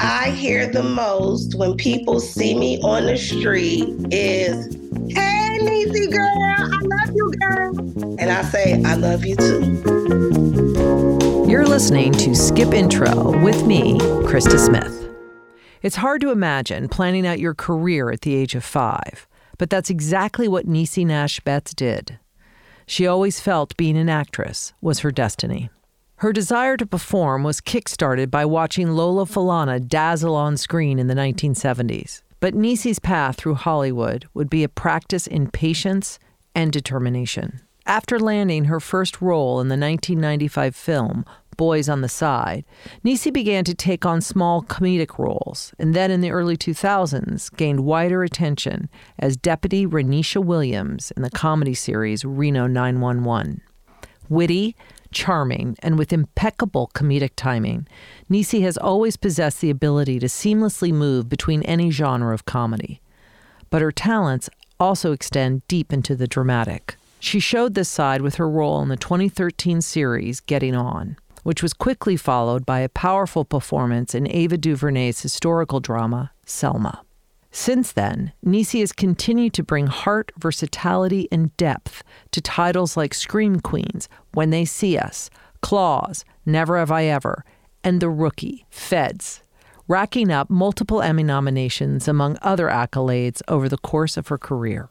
I hear the most when people see me on the street is, Hey, Niecy girl, I love you, girl. And I say, I love you too. You're listening to Skip Intro with me, Krista Smith. It's hard to imagine planning out your career at the age of five, but that's exactly what Niecy Nash Betts did. She always felt being an actress was her destiny. Her desire to perform was kickstarted by watching Lola Falana dazzle on screen in the 1970s. But Niecy's path through Hollywood would be a practice in patience and determination. After landing her first role in the 1995 film Boys on the Side, Niecy began to take on small comedic roles, and then in the early 2000s gained wider attention as Deputy Raineesha Williams in the comedy series Reno 911. Witty, charming, and with impeccable comedic timing, Niecy has always possessed the ability to seamlessly move between any genre of comedy. But her talents also extend deep into the dramatic. She showed this side with her role in the 2013 series Getting On, which was quickly followed by a powerful performance in Ava DuVernay's historical drama, Selma. Since then, Niecy has continued to bring heart, versatility, and depth to titles like Scream Queens, When They See Us, Claws, Never Have I Ever, and The Rookie, Feds, racking up multiple Emmy nominations among other accolades over the course of her career.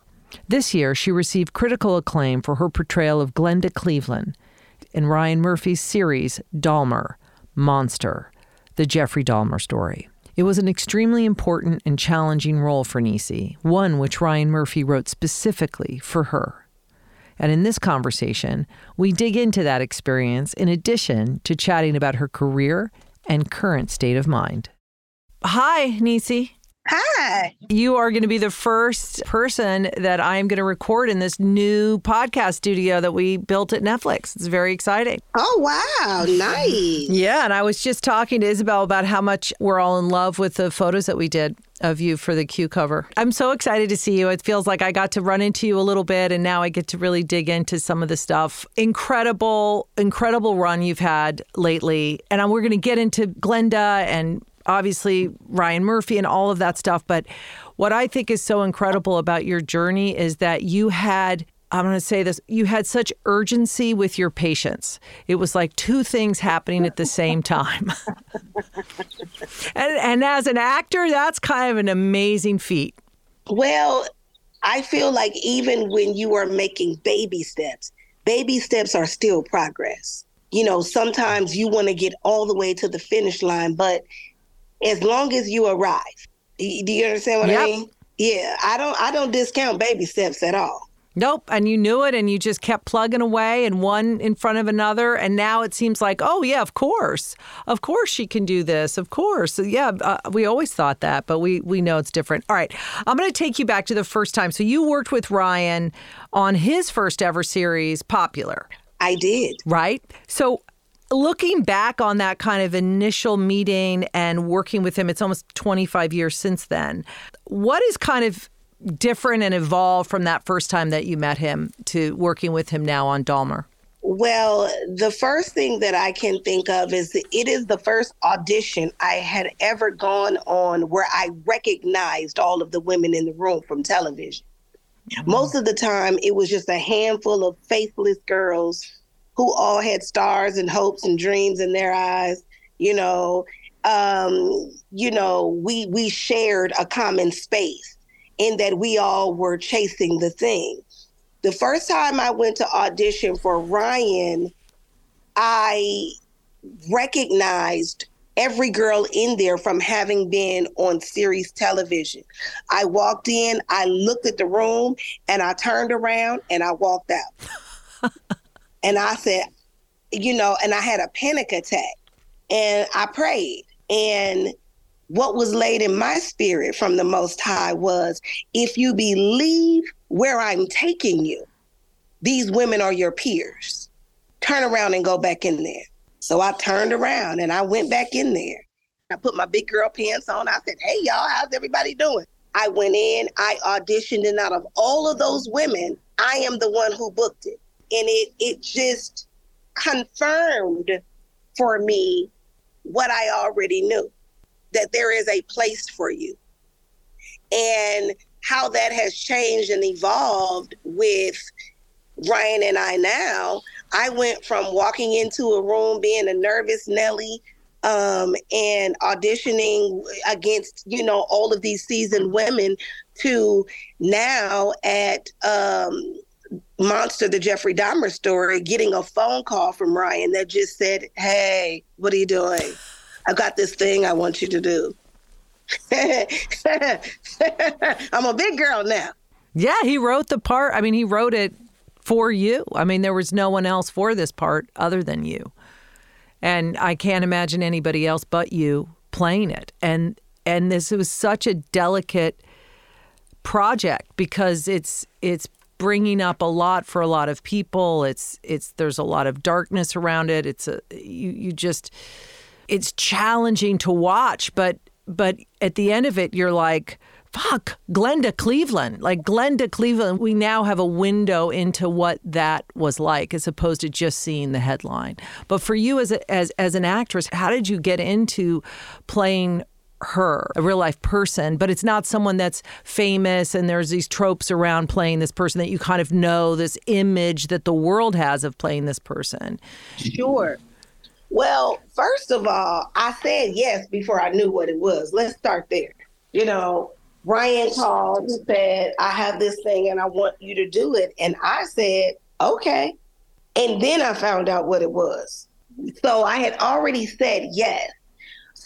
This year, she received critical acclaim for her portrayal of Glenda Cleveland in Ryan Murphy's series Dahmer, Monster, the Jeffrey Dahmer story. It was an extremely important and challenging role for Niecy, one which Ryan Murphy wrote specifically for her. And in this conversation, we dig into that experience in addition to chatting about her career and current state of mind. Hi, Niecy. Hi. You are going to be the first person that I'm going to record in this new podcast studio that we built at Netflix. It's very exciting. Oh, wow. Nice. Yeah. And I was just talking to Isabel about how much we're all in love with the photos that we did of you for the Queue cover. I'm so excited to see you. It feels like I got to run into you a little bit and now I get to really dig into some of the stuff. Incredible, incredible run you've had lately. And we're going to get into Glenda and obviously Ryan Murphy and all of that stuff. But what I think is so incredible about your journey is that you had. I'm going to say this. You had such urgency with your patients. It was like two things happening at the same time. and, and as an actor, that's kind of an amazing feat. Well, I feel like even when you are making baby steps, baby steps are still progress. You know, sometimes you want to get all the way to the finish line, but as long as you arrive. Do you understand what yep. I mean? Yeah, I don't I don't discount baby steps at all. Nope. And you knew it and you just kept plugging away and one in front of another. And now it seems like, oh, yeah, of course. Of course she can do this. Of course. Yeah, uh, we always thought that, but we, we know it's different. All right. I'm going to take you back to the first time. So you worked with Ryan on his first ever series, Popular. I did. Right? So looking back on that kind of initial meeting and working with him, it's almost 25 years since then. What is kind of different and evolved from that first time that you met him to working with him now on Dahmer? Well, the first thing that I can think of is that it is the first audition I had ever gone on where I recognized all of the women in the room from television. Mm-hmm. Most of the time, it was just a handful of faithless girls who all had stars and hopes and dreams in their eyes. You know, um, you know, we we shared a common space in that we all were chasing the thing. The first time I went to audition for Ryan, I recognized every girl in there from having been on series television. I walked in, I looked at the room, and I turned around and I walked out. And I said, you know, and I had a panic attack and I prayed. And what was laid in my spirit from the Most High was if you believe where I'm taking you, these women are your peers. Turn around and go back in there. So I turned around and I went back in there. I put my big girl pants on. I said, Hey, y'all, how's everybody doing? I went in, I auditioned, and out of all of those women, I am the one who booked it and it it just confirmed for me what I already knew. that there is a place for you. And how that has changed and evolved with Ryan and I now, I went from walking into a room being a nervous Nelly um, and auditioning against, you know, all of these seasoned women to now at um, Monster, the Jeffrey Dahmer story, getting a phone call from Ryan that just said, Hey, what are you doing? I've got this thing I want you to do. I'm a big girl now. Yeah, he wrote the part. I mean, he wrote it for you. I mean, there was no one else for this part other than you. And I can't imagine anybody else but you playing it. And and this was such a delicate project because it's it's bringing up a lot for a lot of people. It's it's there's a lot of darkness around it. It's a you you just it's challenging to watch, but but at the end of it, you're like, fuck, Glenda Cleveland. Like Glenda Cleveland, we now have a window into what that was like as opposed to just seeing the headline. But for you as a, as as an actress, how did you get into playing her, a real life person, but it's not someone that's famous and there's these tropes around playing this person that you kind of know this image that the world has of playing this person. Sure. Well, first of all, I said yes before I knew what it was. Let's start there. You know, Ryan called and said, I have this thing and I want you to do it. And I said, okay. And then I found out what it was. So I had already said yes.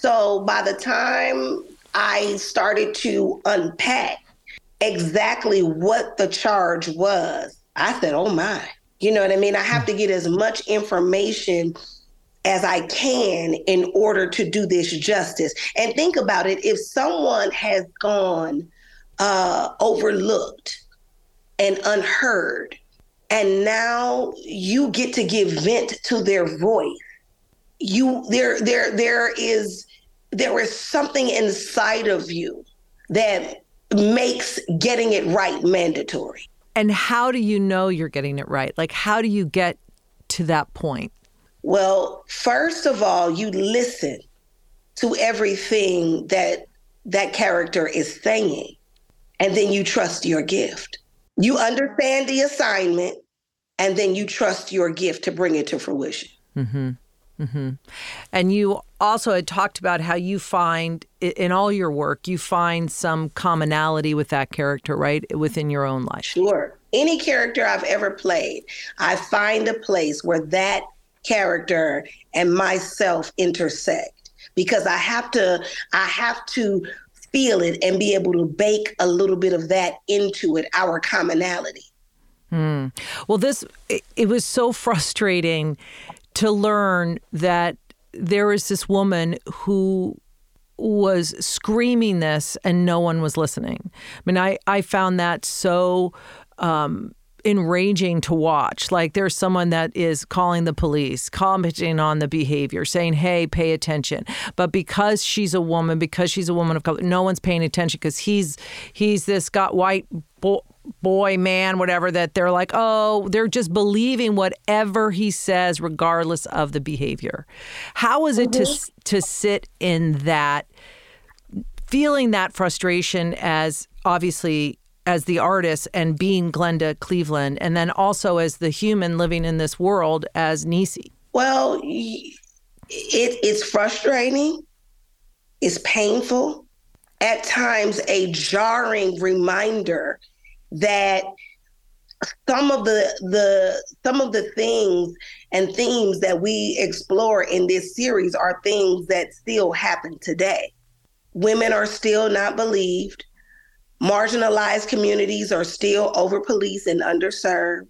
So by the time I started to unpack exactly what the charge was, I said, oh my. You know what I mean? I have to get as much information as I can in order to do this justice. And think about it if someone has gone uh, overlooked and unheard, and now you get to give vent to their voice, you there there there is there is something inside of you that makes getting it right mandatory. And how do you know you're getting it right? Like how do you get to that point? Well, first of all, you listen to everything that that character is saying, and then you trust your gift. You understand the assignment, and then you trust your gift to bring it to fruition. Mm-hmm. Mm-hmm. And you also had talked about how you find in all your work, you find some commonality with that character, right? Within your own life. Sure. Any character I've ever played, I find a place where that character and myself intersect because I have to I have to feel it and be able to bake a little bit of that into it, our commonality. Hmm. Well, this it, it was so frustrating to learn that there was this woman who was screaming this and no one was listening. I mean, I, I found that so um, enraging to watch. Like there's someone that is calling the police, commenting on the behavior, saying, "Hey, pay attention." But because she's a woman, because she's a woman of color, no one's paying attention because he's he's this got white boy, man, whatever. That they're like, oh, they're just believing whatever he says, regardless of the behavior. How is it mm-hmm. to to sit in that? feeling that frustration as obviously as the artist and being Glenda Cleveland, and then also as the human living in this world as Niecy? Well, it, it's frustrating, it's painful, at times a jarring reminder that some of the the some of the things and themes that we explore in this series are things that still happen today. Women are still not believed Marginalized communities are still over policed and underserved.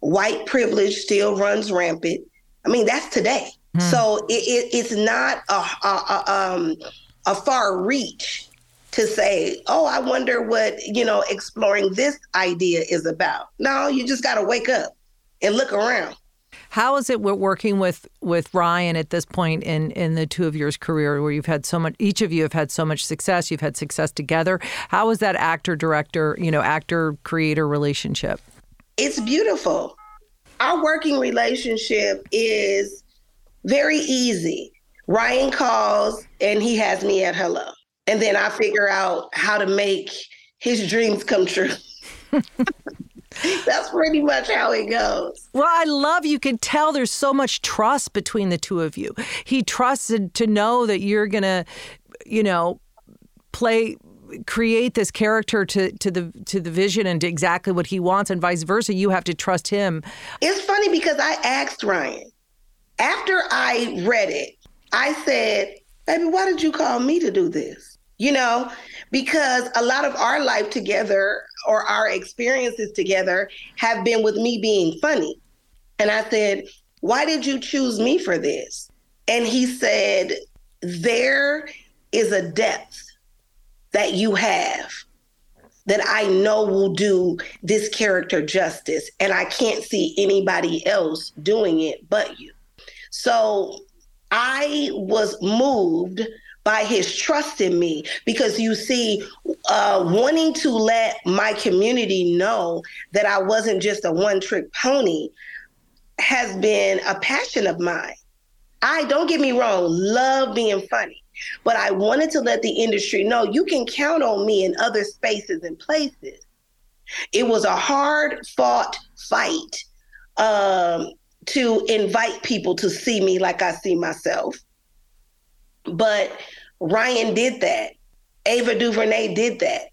White privilege still runs rampant. I mean, that's today. Hmm. So it, it, it's not a, a, a, um, a far reach to say, oh, I wonder what, you know, exploring this idea is about. No, you just got to wake up and look around. How is it working with with Ryan at this point in in the two of yours career, where you've had so much? Each of you have had so much success. You've had success together. How is that actor director, you know, actor creator relationship? It's beautiful. Our working relationship is very easy. Ryan calls and he has me at hello. And then I figure out how to make his dreams come true. That's pretty much how it goes. Well, I love you can tell there's so much trust between the two of you. He trusted to know that you're going to, you know, play create this character to to the to the vision and to exactly what he wants and vice versa you have to trust him it's funny because i asked ryan after i read it i said baby why did you call me to do this you know because a lot of our life together or our experiences together have been with me being funny and i said why did you choose me for this and he said there is a depth that you have that I know will do this character justice. And I can't see anybody else doing it but you. So I was moved by his trust in me because you see, uh, wanting to let my community know that I wasn't just a one trick pony has been a passion of mine. I don't get me wrong, love being funny. But I wanted to let the industry know you can count on me in other spaces and places. It was a hard fought fight um, to invite people to see me like I see myself. But Ryan did that. Ava DuVernay did that.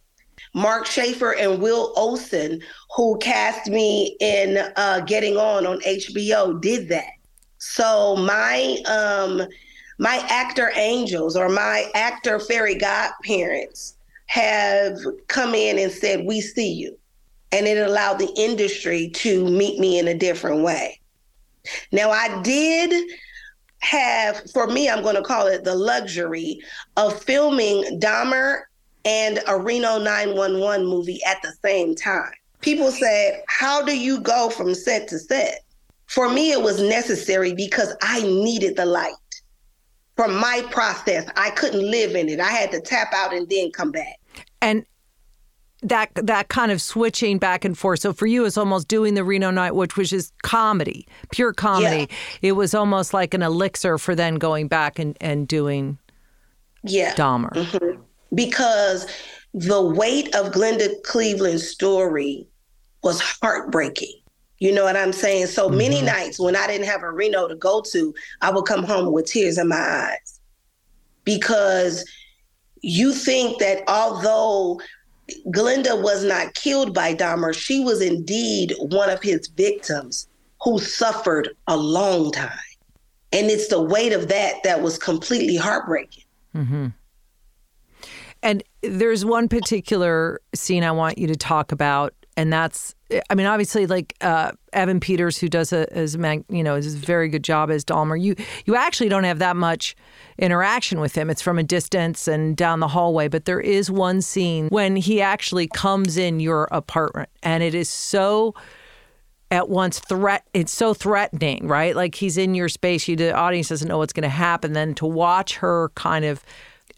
Mark Scheffer and Will Olsen, who cast me in uh, Getting On on HBO, did that. So my um, my actor angels or my actor fairy godparents have come in and said, We see you. And it allowed the industry to meet me in a different way. Now, I did have, for me, I'm going to call it the luxury of filming Dahmer and a Reno 911 movie at the same time. People said, How do you go from set to set? For me, it was necessary because I needed the light from my process. I couldn't live in it. I had to tap out and then come back. And that that kind of switching back and forth. So for you, it's almost doing the Reno Night, which was just comedy, pure comedy. Yeah. It was almost like an elixir for then going back and, and doing yeah Dahmer. Mm-hmm. Because the weight of Glenda Cleveland's story was heartbreaking. You know what I'm saying? So mm-hmm. many nights when I didn't have a Reno to go to, I would come home with tears in my eyes because you think that although Glenda was not killed by Dahmer, she was indeed one of his victims who suffered a long time. And it's the weight of that that was completely heartbreaking. Mm-hmm. And there's one particular scene I want you to talk about and that's I mean, obviously, like uh, Evan Peters, who does a as you know is a very good job as Dahmer. You you actually don't have that much interaction with him. It's from a distance and down the hallway. But there is one scene when he actually comes in your apartment, and it is so at once threat. It's so threatening, right? Like he's in your space. You the audience doesn't know what's going to happen. Then to watch her kind of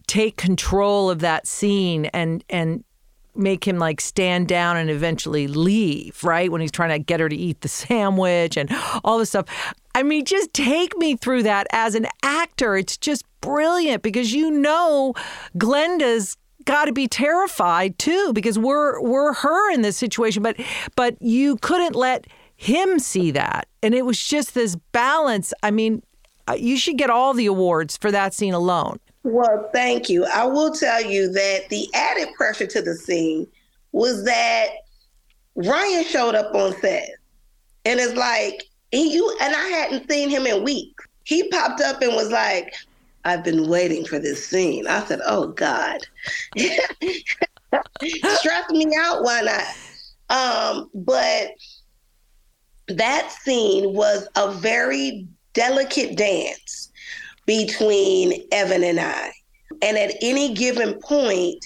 take control of that scene and and make him like stand down and eventually leave, right? When he's trying to get her to eat the sandwich and all this stuff. I mean, just take me through that as an actor. It's just brilliant because you know Glenda's got to be terrified too because we're we're her in this situation but but you couldn't let him see that and it was just this balance i mean uh, you should get all the awards for that scene alone well, thank you. I will tell you that the added pressure to the scene was that Ryan showed up on set. And it's like, he, you and I hadn't seen him in weeks. He popped up and was like, I've been waiting for this scene. I said, Oh God. Stress me out, why not? Um, but that scene was a very delicate dance between Evan and I. And at any given point,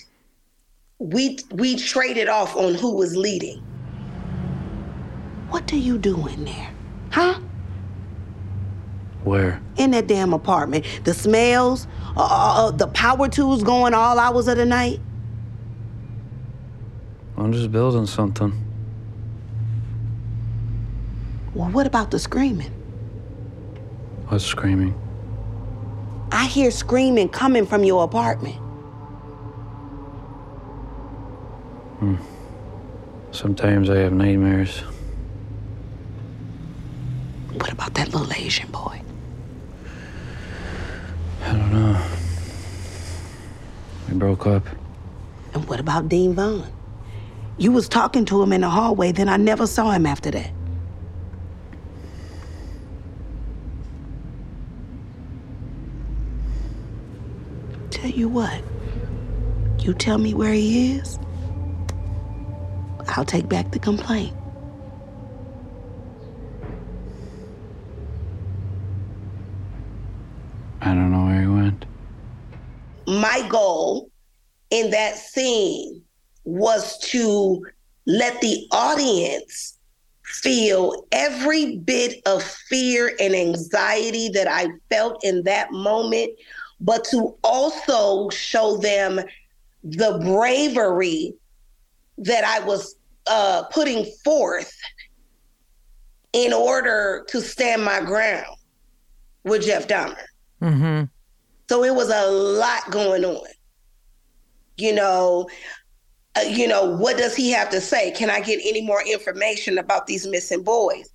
we we traded off on who was leading. What do you do in there? Huh? Where? In that damn apartment. The smells, uh, uh, uh, the power tools going all hours of the night. I'm just building something. Well, what about the screaming? What's screaming? I hear screaming coming from your apartment. Hmm. Sometimes I have nightmares. What about that little Asian boy? I don't know. We broke up. And what about Dean Vaughn? You was talking to him in the hallway, then I never saw him after that. Tell you what, you tell me where he is, I'll take back the complaint. I don't know where he went. My goal in that scene was to let the audience feel every bit of fear and anxiety that I felt in that moment, but to also show them the bravery that I was uh, putting forth in order to stand my ground with Jeff Dahmer. Mm-hmm. So it was a lot going on. You know, uh, you know, what does he have to say? Can I get any more information about these missing boys?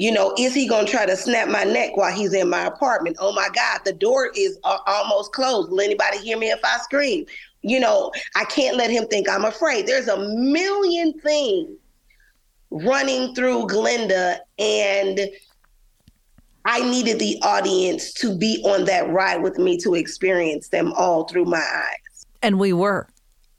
You know, is he going to try to snap my neck while he's in my apartment? Oh my God, the door is uh, almost closed. Will anybody hear me if I scream? You know, I can't let him think I'm afraid. There's a million things running through Glenda, and I needed the audience to be on that ride with me to experience them all through my eyes. And we were.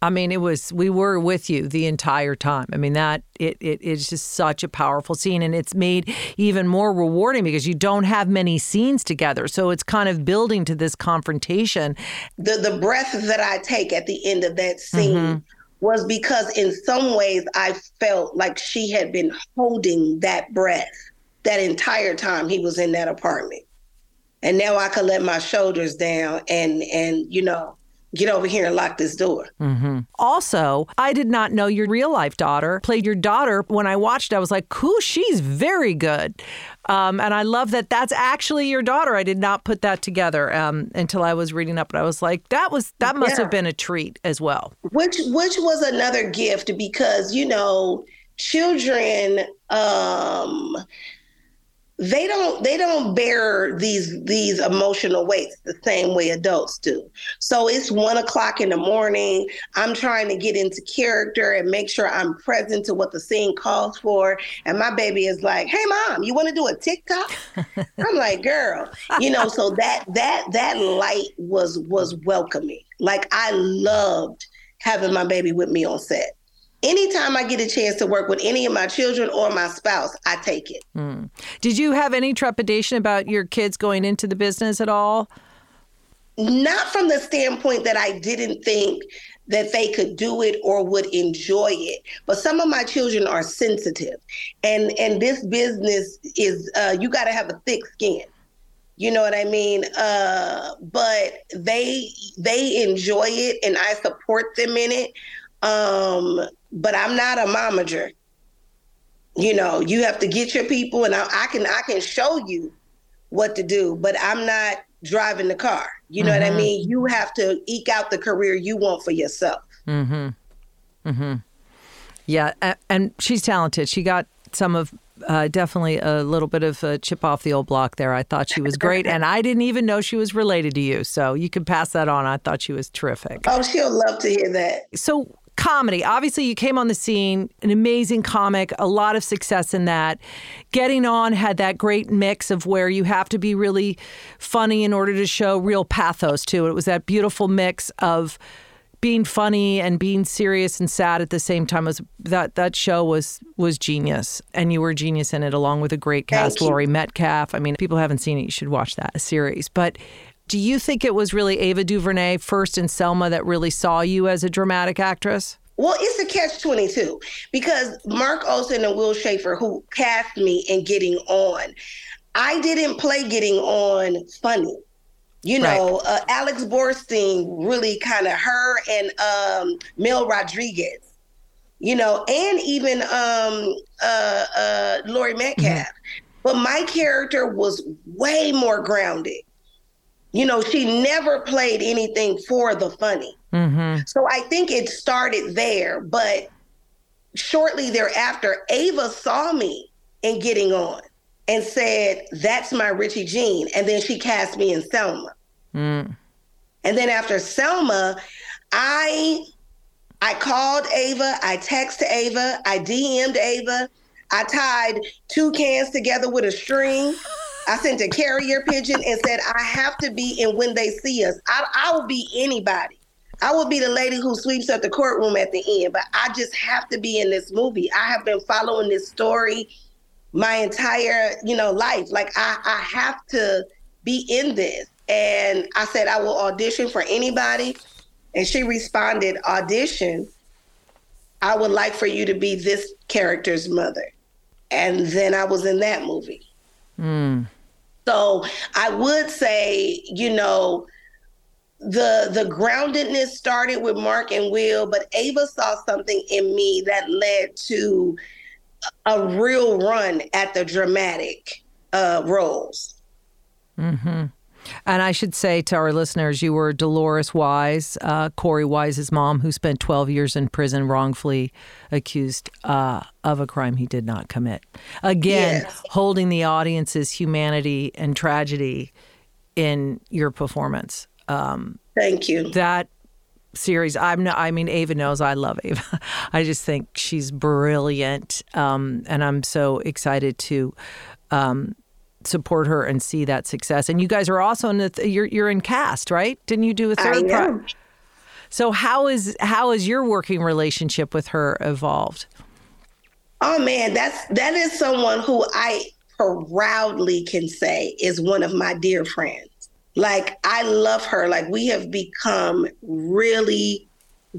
I mean, it was we were with you the entire time. I mean, that it it is just such a powerful scene, and it's made even more rewarding because you don't have many scenes together, so it's kind of building to this confrontation. The the breath that I take at the end of that scene. Mm-hmm. Was because in some ways I felt like she had been holding that breath that entire time he was in that apartment. And now I could let my shoulders down and and you know get over here and lock this door. Mm-hmm. Also, I did not know your real life daughter played your daughter. When I watched, I was like, "Cool, she's very good," um, and I love that that's actually your daughter. I did not put that together um, until I was reading up, but I was like, "That was that must yeah. have been a treat as well." Which which was another gift because you know children. Um, they don't they don't bear these these emotional weights the same way adults do. So it's one o'clock in the morning. I'm trying to get into character and make sure i'm present to what the scene calls for. And my baby is like hey mom you want to do a tiktok? I'm like girl you know so that that that light was was welcoming. Like i loved having my baby with me on set anytime I get a chance to work with any of my children or my spouse, I take it. Mm. Did you have any trepidation about your kids going into the business at all? Not from the standpoint that I didn't think that they could do it or would enjoy it. But some of my children are sensitive, and and this business is uh, you got to have a thick skin. You know what I mean? Uh, but they they enjoy it, and I support them in it. Um, but I'm not a momager. You know, you have to get your people, and I, I can I can show you what to do, but I'm not driving the car. You know mm-hmm. what I mm-hmm. mean? You have to eke out the career you want for yourself. Mm-hmm. Mm-hmm. Yeah, and she's talented. She got some of uh, definitely a little bit of a chip off the old block there. I thought she was great, and I didn't even know she was related to you. So you can pass that on. I thought she was terrific. Oh, she'll love to hear that. So comedy. Obviously, you came on the scene, an amazing comic, a lot of success in that. Getting on had that great mix of where you have to be really funny in order to show real pathos too. It was that beautiful mix of being funny and being serious and sad at the same time as that that show was was genius and you were genius in it along with a great cast Laurie Metcalf I mean people haven't seen it you should watch that series but do you think it was really Ava DuVernay first in Selma that really saw you as a dramatic actress? Well, it's a catch 22 because Mark Olsen and Will Scheffer, who cast me in Getting On, I didn't play Getting On funny. You know, right. uh, Alex Borstein really kind of her and um, Mel Rodriguez, you know, and even um, uh, uh, Laurie Metcalf. Mm-hmm. But my character was way more grounded You know, she never played anything for the funny. Mm-hmm. So I think it started there. But shortly thereafter, Ava saw me in getting on and said, That's my Richie Jean. And then she cast me in Selma. Mm. And then after Selma, I I called Ava, I texted Ava, I DM'd Ava, I tied two cans together with a string. I sent a carrier pigeon and said, I have to be in when they see us. I, I will be anybody. I will be the lady who sweeps up the courtroom at the end, but I just have to be in this movie. I have been following this story my entire, you know, life. Like I, I have to be in this. And I said, I will audition for anybody. And she responded, audition. I would like for you to be this character's mother. And then I was in that movie. Mm. So I would say, you know, the the groundedness started with Mark and Will, but Ava saw something in me that led to a real run at the dramatic uh, roles. Mm-hmm. And I should say to our listeners, you were Delores Wise, uh, Korey Wise's mom, who spent 12 years in prison wrongfully accused uh, of a crime he did not commit. Again, yes. holding the audience's humanity and tragedy in your performance. Um, Thank you. That series, I'm not, I mean, Ava knows I love Ava. I just think she's brilliant. Um, and I'm so excited to um, support her and see that success. And you guys are also in the th- you're you're in cast, right? Didn't you do a third part? So how is how is your working relationship with her evolved? Oh man, that's that is someone who I proudly can say is one of my dear friends. Like I love her. Like we have become really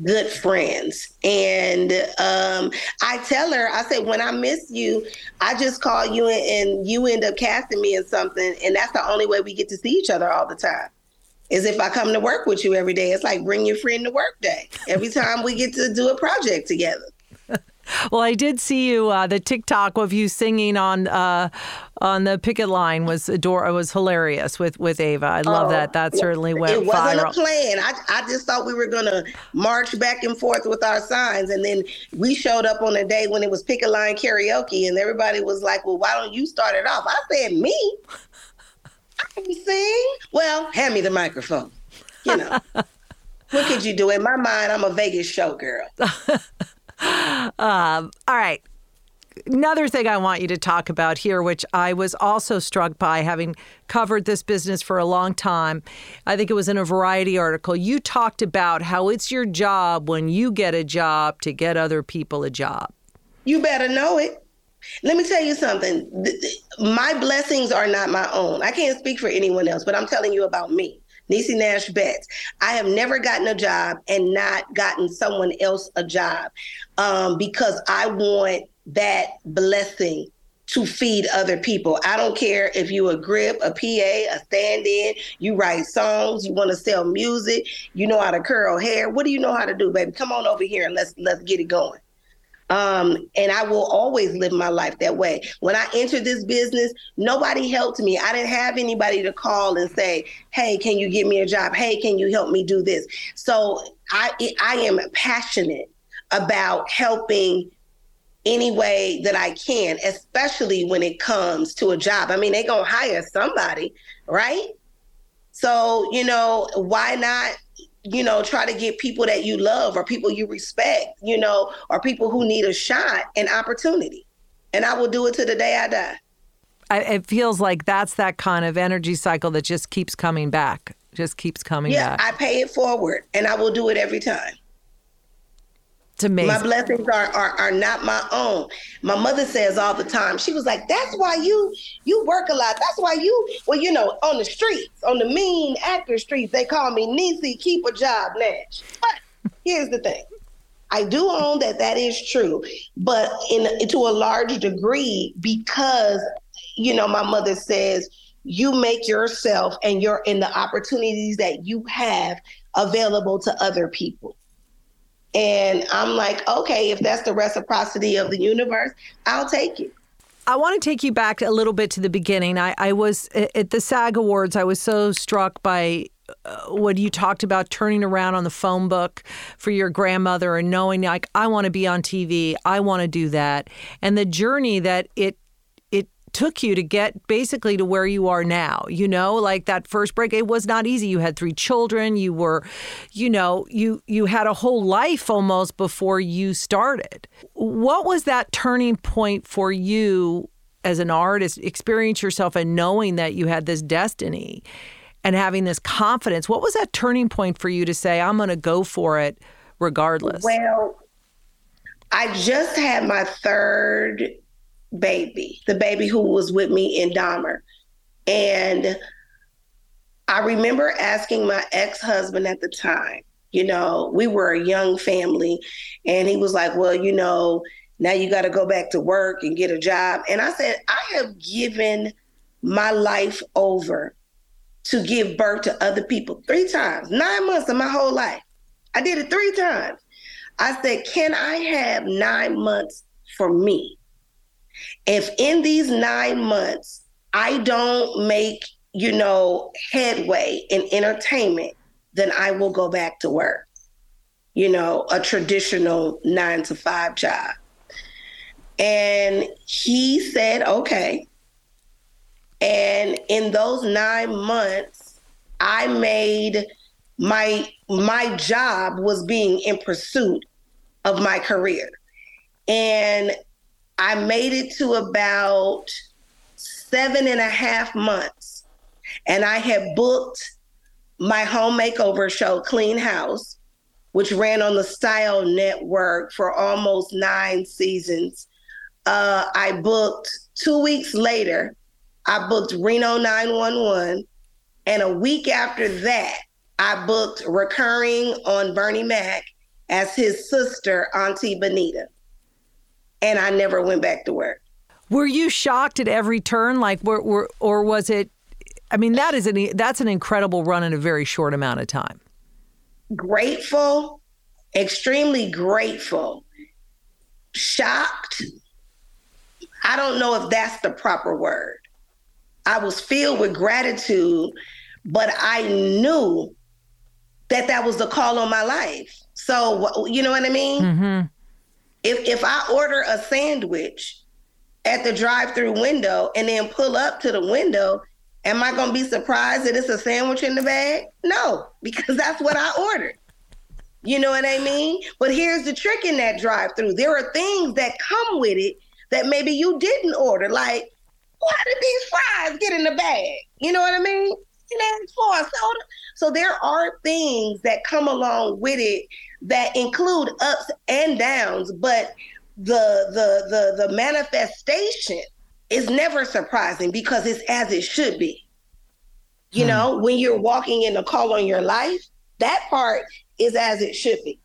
good friends. And um, I tell her, I say, when I miss you, I just call you and you end up casting me in something. And that's the only way we get to see each other all the time. Is if I come to work with you every day. It's like bring your friend to work day. Every time we get to do a project together. Well, I did see you. Uh, the TikTok of you singing on uh, on the picket line was ador- was hilarious with with Ava. I love oh, that. That certainly went. It wasn't viral. a plan. I I just thought we were gonna march back and forth with our signs, and then we showed up on a day when it was picket line karaoke, and everybody was like, "Well, why don't you start it off?" I said, "Me." I can sing. Well, hand me the microphone. You know. what could you do? In my mind, I'm a Vegas show girl. Um, all right. Another thing I want you to talk about here, which I was also struck by having covered this business for a long time. I think it was in a variety article. You talked about how it's your job when you get a job to get other people a job. You better know it. Let me tell you something. My blessings are not my own. I can't speak for anyone else, but I'm telling you about me. Niecy Nash Betts. I have never gotten a job and not gotten someone else a job um, because I want that blessing to feed other people. I don't care if you a grip, a PA, a stand-in, you write songs, you want to sell music, you know how to curl hair. What do you know how to do, baby? Come on over here and let's let's get it going. Um, and I will always live my life that way. When I entered this business, nobody helped me. I didn't have anybody to call and say, "Hey, can you get me a job? Hey, can you help me do this?" So I I am passionate about helping any way that I can, especially when it comes to a job. I mean, they're gonna hire somebody, right? So, you know, why not you know, try to get people that you love or people you respect, you know, or people who need a shot and opportunity. And I will do it to the day I die. I, it feels like that's that kind of energy cycle that just keeps coming back, just keeps coming yeah, back. I pay it forward and I will do it every time. Amazing. My blessings are, are are not my own. My mother says all the time. She was like, "That's why you you work a lot. That's why you well, you know, on the streets, on the mean actor streets, they call me Niecy. Keep a job, Nash." But here's the thing. I do own that that is true, but in to a large degree because you know my mother says you make yourself and you're in the opportunities that you have available to other people. And I'm like, okay, if that's the reciprocity of the universe, I'll take it. I want to take you back a little bit to the beginning. I, I was at the SAG Awards, I was so struck by uh, what you talked about turning around on the phone book for your grandmother and knowing, like, I want to be on TV, I want to do that. And the journey that it took you to get basically to where you are now you know? Like that first break it was not easy. You had three children. You were you know you you had a whole life almost before you started. What was that turning point for you as an artist experience yourself and knowing that you had this destiny and having this confidence? What was that turning point for you to say i'm going to go for it regardless well i just had my third baby, the baby who was with me in Dahmer. And I remember asking my ex husband at the time, you know, we were a young family, and he was like, Well, you know, now you got to go back to work and get a job. And I said, I have given my life over to give birth to other people three times, nine months of my whole life. I did it three times. I said, Can I have nine months for me? If in these nine months I don't make, you know, headway in entertainment, then I will go back to work, you know, a traditional nine to five job. And he said, okay. And in those nine months, I made my my job was being in pursuit of my career. And I made it to about seven and a half months, and I had booked my home makeover show, Clean House, which ran on the Style Network for almost nine seasons. Uh, I booked two weeks later, I booked Reno 911. And a week after that, I booked recurring on Bernie Mac as his sister, Auntie Benita and I never went back to work. Were you shocked at every turn? Like, were, were or was it? I mean, that is an that's an incredible run in a very short amount of time. Grateful, extremely grateful, shocked. I don't know if that's the proper word. I was filled with gratitude, but I knew that that was the call on my life. So, you know what I mean? Mm-hmm. If if I order a sandwich at the drive-through window and then pull up to the window, am I gonna be surprised that it's a sandwich in the bag? No, because that's what I ordered. You know what I mean? But here's the trick in that drive-through. There are things that come with it that maybe you didn't order. Like, why did these fries get in the bag? You know what I mean? You know, for a soda. So there are things that come along with it that include ups and downs, but the the the the manifestation is never surprising because it's as it should be. You hmm. know, when you're walking in the call on your life, that part is as it should be.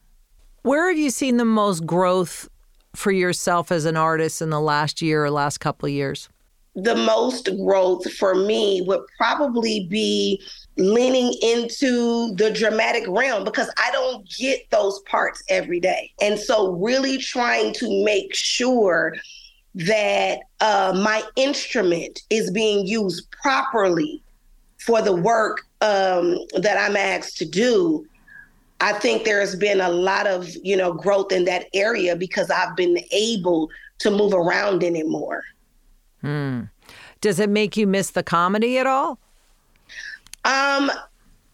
Where have you seen the most growth for yourself as an artist in the last year or last couple of years? The most growth for me would probably be leaning into the dramatic realm because I don't get those parts every day. And so, really trying to make sure that uh, my instrument is being used properly for the work um, that I'm asked to do. I think there has been a lot of you know growth in that area because I've been able to move around in it more. Hmm. Does it make you miss the comedy at all? Um,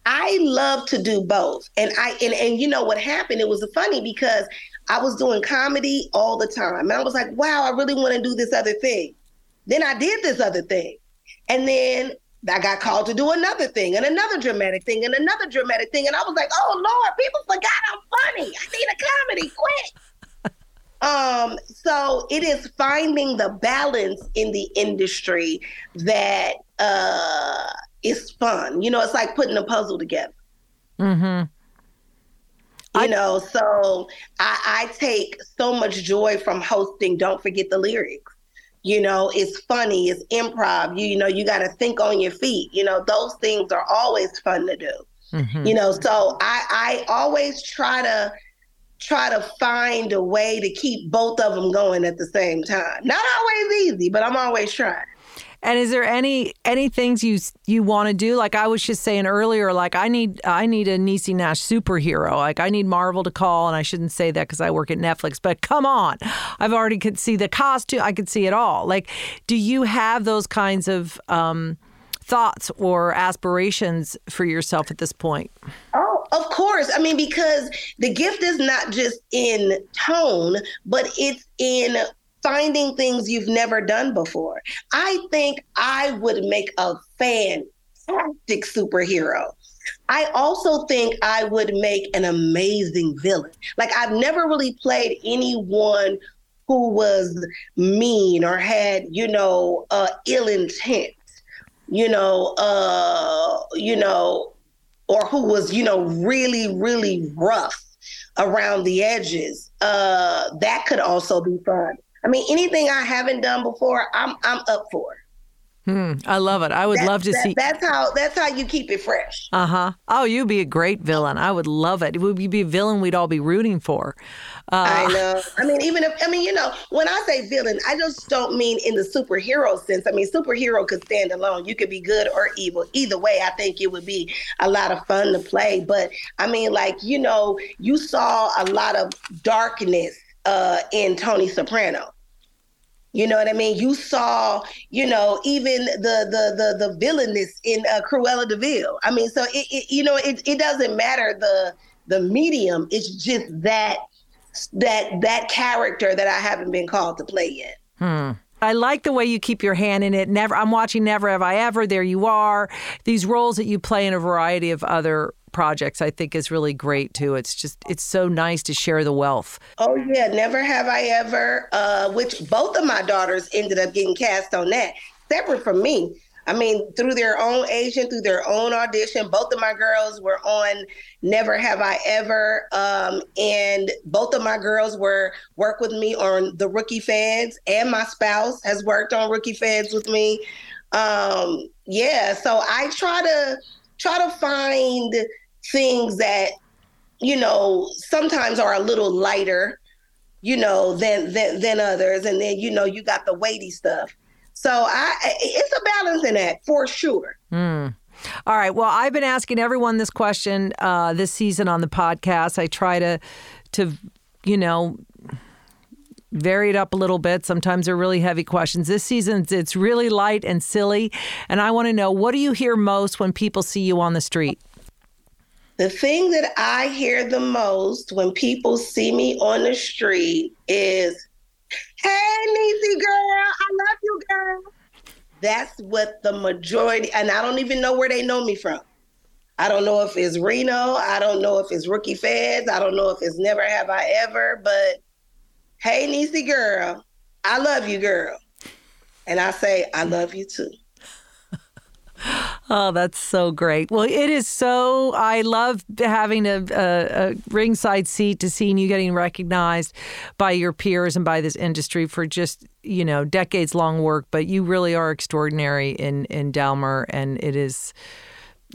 I love to do both. And I and, and you know what happened? It was funny because I was doing comedy all the time. And I was like, wow, I really want to do this other thing. Then I did this other thing. And then I got called to do another thing and another dramatic thing and another dramatic thing. And I was like, oh Lord, people forgot I'm funny. I need a comedy quick. Um, so it is finding the balance in the industry that uh it's fun. You know, it's like putting a puzzle together. Mm-hmm. You I, know, so I, I take so much joy from hosting. Don't forget the lyrics. You know, it's funny, it's improv. You, you know, you got to think on your feet. You know, those things are always fun to do. Mm-hmm. You know, so I, I always try to try to find a way to keep both of them going at the same time. Not always easy, but I'm always trying. And is there any any things you you want to do? Like I was just saying earlier, like I need I need a Niecy Nash superhero. Like I need Marvel to call, and I shouldn't say that because I work at Netflix. But come on, I've already could see the costume. I could see it all. Like, do you have those kinds of um, thoughts or aspirations for yourself at this point? Oh, of course. I mean, because the gift is not just in tone, but it's in finding things you've never done before. I think I would make a fantastic superhero. I also think I would make an amazing villain. Like I've never really played anyone who was mean or had, you know, uh, ill intent, you know, uh, you know, or who was, you know, really, really rough around the edges. Uh, that could also be fun. I mean, anything I haven't done before, I'm I'm up for. Hmm, I love it. I would That- love to that- see. That's how that's how you keep it fresh. Uh huh. Oh, you'd be a great villain. I would love it. Would you be a villain we'd all be rooting for. I Uh, know. I mean, even if I mean, you know, when I say villain, I just don't mean in the superhero sense. I mean, superhero could stand alone. You could be good or evil. Either way, I think it would be a lot of fun to play. But I mean, like you know, you saw a lot of darkness uh, in Tony Soprano. You know what I mean? You saw, you know, even the the the the villainous in uh, Cruella de Vil. I mean, so it, it you know it it doesn't matter the the medium. It's just that that that character that I haven't been called to play yet. Hmm. I like the way you keep your hand in it. Never, I'm watching Never Have I Ever. There you are. These roles that you play in a variety of other projects, I think, is really great too. It's just, it's so nice to share the wealth. Oh yeah, never have I ever. Uh, which both of my daughters ended up getting cast on that, separate from me. I mean, through their own agent, through their own audition. Both of my girls were on Never Have I Ever, um, and both of my girls were work with me on the Rookie Feds, and my spouse has worked on Rookie Feds with me. Um, yeah, so I try to try to find things that you know sometimes are a little lighter you know than than than others and then you know you got the weighty stuff so i it's a balancing act for sure All right. Well, I've been asking everyone this question uh, this season on the podcast. I try to, to, you know, vary it up a little bit. Sometimes they're really heavy questions. This season, it's really light and silly. And I want to know what do you hear most when people see you on the street? The thing that i hear the most when people see me on the street is hey Niecy girl i love you girl that's what the majority and i don't even know where they know me from I don't know if it's Reno. I don't know if it's Rookie Feds. I don't know if it's Never Have I Ever. But hey, Niecy girl, I love you, girl. And I say, I love you too. Oh, that's so great. Well, it is so. I love having a, a, a ringside seat to seeing you getting recognized by your peers and by this industry for just you know decades long work. But you really are extraordinary in in Dahmer, and it is.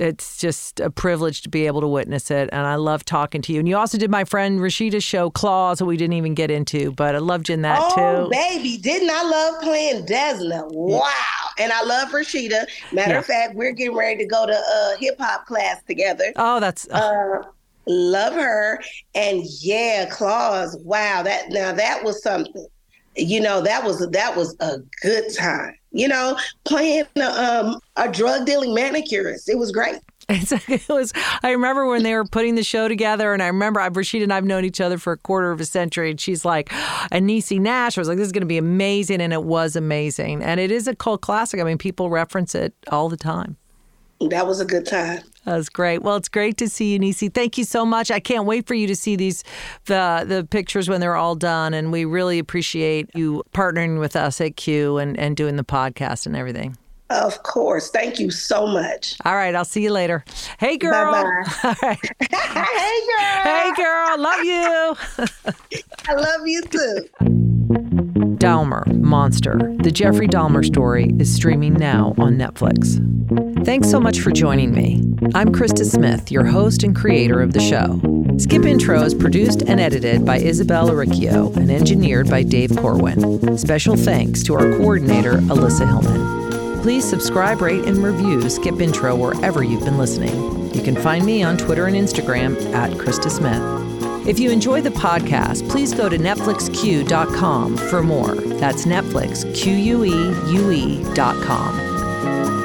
It's just a privilege to be able to witness it, and I love talking to you. And you also did my friend Rashida's show, Claws, that we didn't even get into, but I loved you in that oh, too. baby, didn't I love playing Desna? Wow. And I love Rashida. Matter Yeah. of fact, we're getting ready to go to a hip hop class together. Oh, that's Uh, love her. And yeah, Claws. Wow, that now that was something. You know, that was that was a good time. You know, playing um, a drug dealing manicurist. It was great. It was. I remember when they were putting the show together, and I remember I, Rashida and I've known each other for a quarter of a century, and she's like, Niecy Nash. I was like, this is going to be amazing, and it was amazing, and it is a cult classic. I mean, people reference it all the time. That was a good time. That was great. Well, it's great to see you, Niecy. Thank you so much. I can't wait for you to see these the the pictures when they're all done, and we really appreciate you partnering with us at Queue and and doing the podcast and everything. Of course. Thank you so much. All right, I'll see you later. Hey, girl. Bye-bye. All right. hey, girl. Hey, girl. Love you. I love you too. Dahmer, Monster. The Jeffrey Dahmer story is streaming now on Netflix. Thanks so much for joining me. I'm Krista Smith, your host and creator of the show. Skip Intro is produced and edited by Isabella Riccio and engineered by Dave Corwin. Special thanks to our coordinator, Alyssa Hillman. Please subscribe, rate, and review Skip Intro wherever you've been listening. You can find me on Twitter and Instagram at Krista Smith. If you enjoy the podcast, please go to NetflixQueue.com for more. That's Netflix, U E.com.